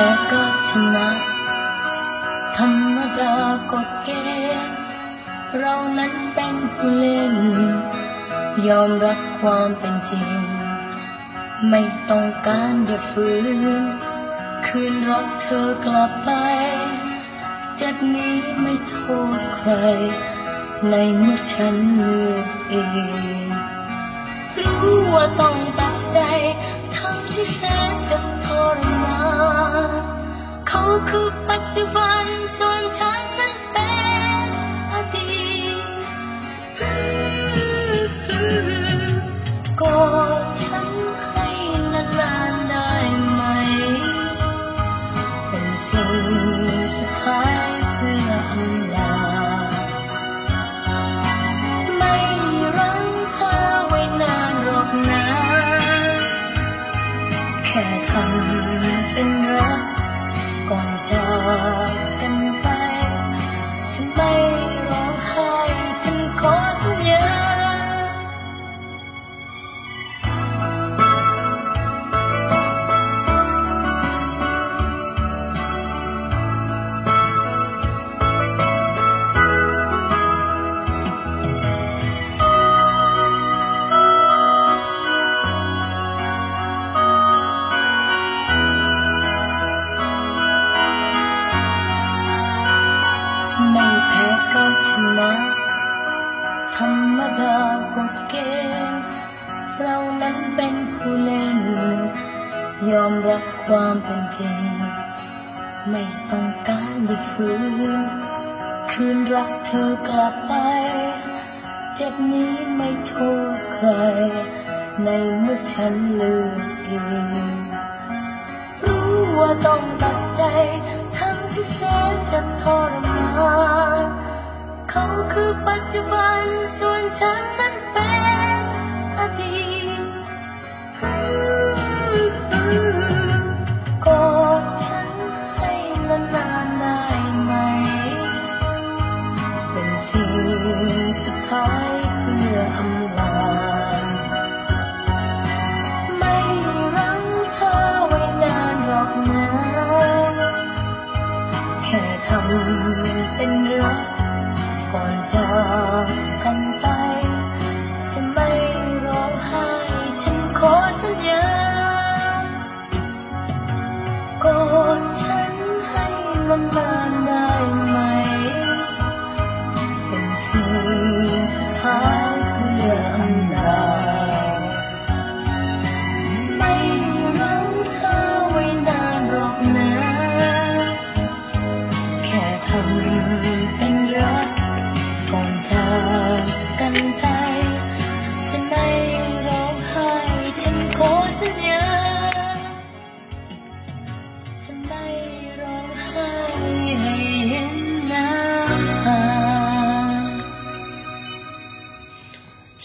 ไม่ก็ชนะธรรมดากฎเกณฑ์เรานั้นเป็นผู้เล่น ยอมรับความเป็นจริง ไม่ต้องการอย่าฝืน คืนรักเธอกลับไป เจ็บนี้ไม่โทษใคร ในเมื่อฉันเลือกเอง รู้ว่าต้องตัดใจทั้งที่แสนจะา ยอมรับความเป็นจริง ไม่ต้องการได้ฟื้นคืนรักเธอกลับไป เจ็บนี้ไม่โทษใคร ในเมื่อฉันเลือกเองรู้ว่าต้องตัดใจทั้งที่แสนจะทรมานเขาคือปัจจุบันส่วนฉัน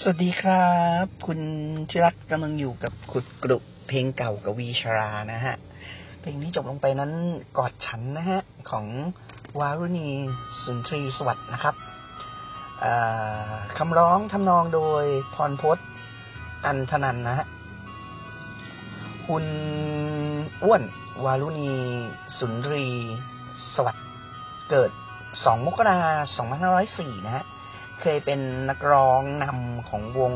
สวัสดีครับ คุณที่รักกำลังอยู่กับขุดกรุเพลงเก่ากวีชรานะฮะ เพลงที่จบลงไปนั้นกอดฉันนะฮะ ของวารุณีสุนทรีสวัสด์นะครับคำร้องทำนองโดยพรพศอันธนันนะฮะ คุณอ้วนวารุณีสุนทรีสวัสด์เกิด 2 มกราคม 2504 นะฮะ เคยเป็นนักร้องนำของวง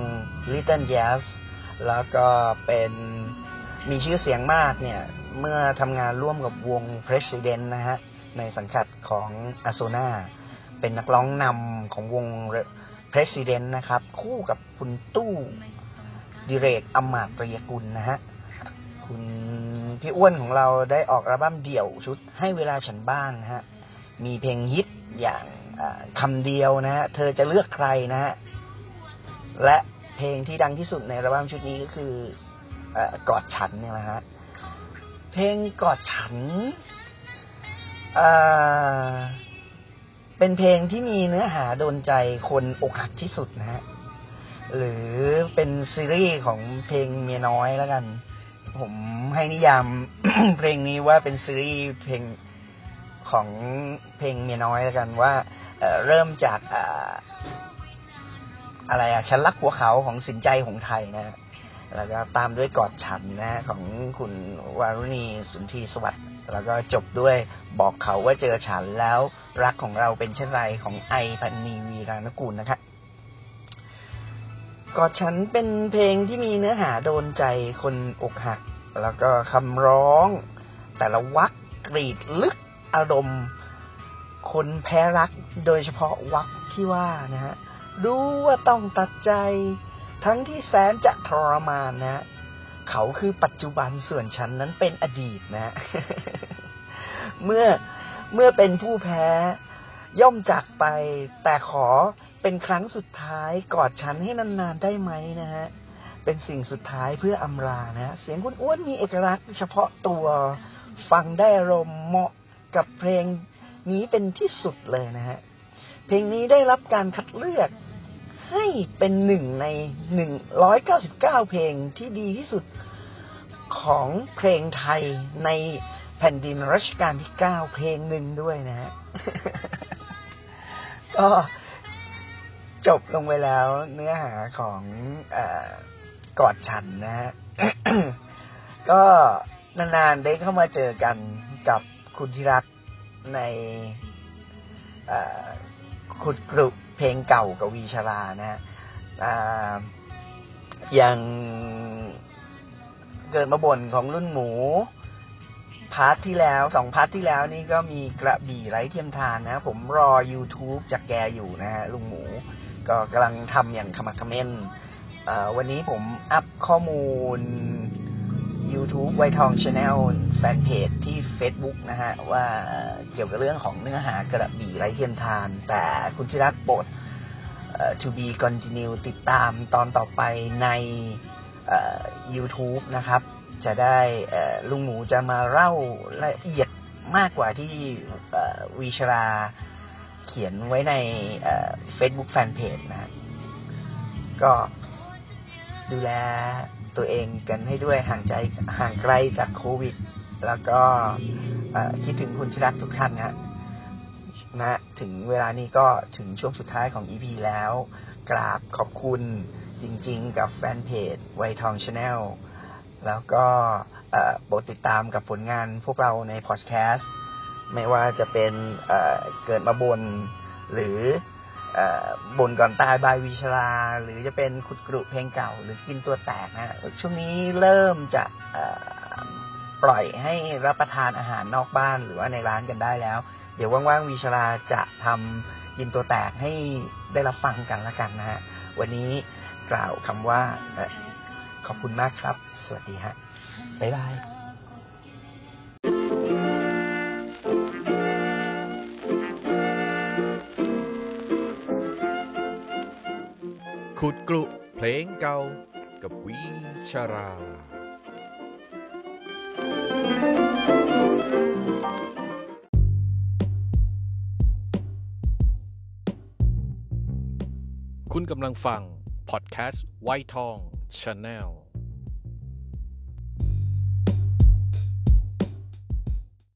Little Jazz แล้วก็เป็นมีชื่อเสียงมากเนี่ย เมื่อทำงานร่วมกับวง President นะฮะ ในสังกัดของ a s o n a เป็นนักร้องนำของวง President นะครับ คู่กับคุณตู้ดิเรกอมาตรียกุลนะฮะ คุณพี่อ้วนของเราได้ออกอัลบั้มเดี่ยวชุดให้เวลาฉันบ้างนะฮะ มีเพลงฮิตอย่าง คำเดียวนะฮะเธอจะเลือกใครนะฮะและเพลงที่ดังที่สุดในอัลบั้มชุดนี้ก็คืออกอดฉันเนี่ยแหละฮะเพลงกอดฉันเป็นเพลงที่มีเนื้อหาโดนใจคนอกหักที่สุดนะฮะหรือเป็นซีรีส์ของเพลงเมียน้อยแล้วกัน ผมให้นิยามเพลงนี้ว่าเป็นซีรีส์เพลง ของเพลงเมียน้อยแล้วกันว่าเเริ่มจากอะไรอะฉันรักหัวเขาของสินใจของไทยนะ แล้วก็ตามด้วยกอดฉันนะของคุณวารุณีสุนทรีสวัสดิ์แล้วก็จบด้วยบอกเขาว่าเจอฉันแล้วรักของเราเป็นเช่นไรของไอพันนีวีรานกูลนะครับกอดฉันเป็นเพลงที่มีเนื้อหาโดนใจคนอกหัก แล้วก็คำร้อง แต่ละวักกรีดลึก อารมณ์คนแพ้รักโดยเฉพาะวักที่ว่านะฮะรู้ว่าต้องตัดใจทั้งที่แสนจะทรมานนะ เขาคือปัจจุบันส่วนฉันนั้นเป็นอดีตนะ เมื่อเมื่อเป็นผู้แพ้ ย่อมจากไป แต่ขอเป็นครั้งสุดท้ายกอดฉันให้นานๆได้ไหมนะฮะ เป็นสิ่งสุดท้ายเพื่ออำลานะ เสียงคุณอ้วนมีเอกลักษณ์เฉพาะตัวฟังได้รมเหมาะ กับเพลงนี้เป็นที่สุดเลยนะฮะ เพลงนี้ได้รับการคัดเลือกให้เป็นหนึ่งในหนึ่งร้อยเก้าสิบเก้าเพลงที่ดีที่สุดของเพลงไทยในแผ่นดินรัชกาลที่เก้าเพลงหนึ่งด้วยนะฮะ ก็จบลงไปแล้วเนื้อหาของอกอดฉันนะฮะ ก็นานๆได้เข้ามาเจอกันกับ คุณที่รักในขุดกรุเพลงเก่ากวีชรานะฮะอย่างเกิดมาบ่นของลุงหมู part ที่แล้วสอง part ที่แล้วนี่ก็มีกระบี่ไร้เทียมทานนะ ผมรอ YouTube จากแกอยู่นะฮะลุงหมู ก็กำลังทำอย่างขะมักเขม้นวันนี้ผม up ข้อมูล YouTube ไวทอง Channel fanpage ที่ Facebook นะฮะ ว่าเกี่ยวกับเรื่องของเนื้อหากระบี่ไร้เทียมทาน แต่คุณชิรัตโปรด to be continue ติดตามตอนต่อไปใน YouTube นะครับ จะได้ลุงหมูจะมาเล่าละเอียดมากกว่าที่วีชราเขียนไว้ใน Facebook Fanpage นะก็ดูแล ตัวเองกันให้ด้วยห่างใจห่างไกลจากโควิด แล้วก็คิดถึงคุณที่รักทุกท่านนะนะถึงเวลานี้ก็ถึงช่วงสุดท้ายของ EP แล้ว กราบขอบคุณจริง ๆ กับแฟนเพจไวทอง Channel แล้วก็โปรดติดตามกับผลงานพวกเราในพอดแคสต์ ไม่ว่าจะเป็นเกิดมาบ่นหรือ บ่นก่อนตาย by วีชรา หรือจะเป็นขุดกรุเพลงเก่า หรือกินตัวแตกนะช่วงนี้เริ่มจะปล่อยให้รับประทานอาหารนอกบ้านหรือว่าในร้านกันได้แล้ว เดี๋ยวว่างๆวิชลาจะทำกินตัวแตกให้ได้รับฟังกันละกันนะฮะวันนี้กล่าวคำว่าขอบคุณมากครับ สวัสดีฮะบ๊ายบาย ขุดกรุเพลงเก่ากับวีชราคุณกำลังฟัง พอดแคสต์ไวทอง Channel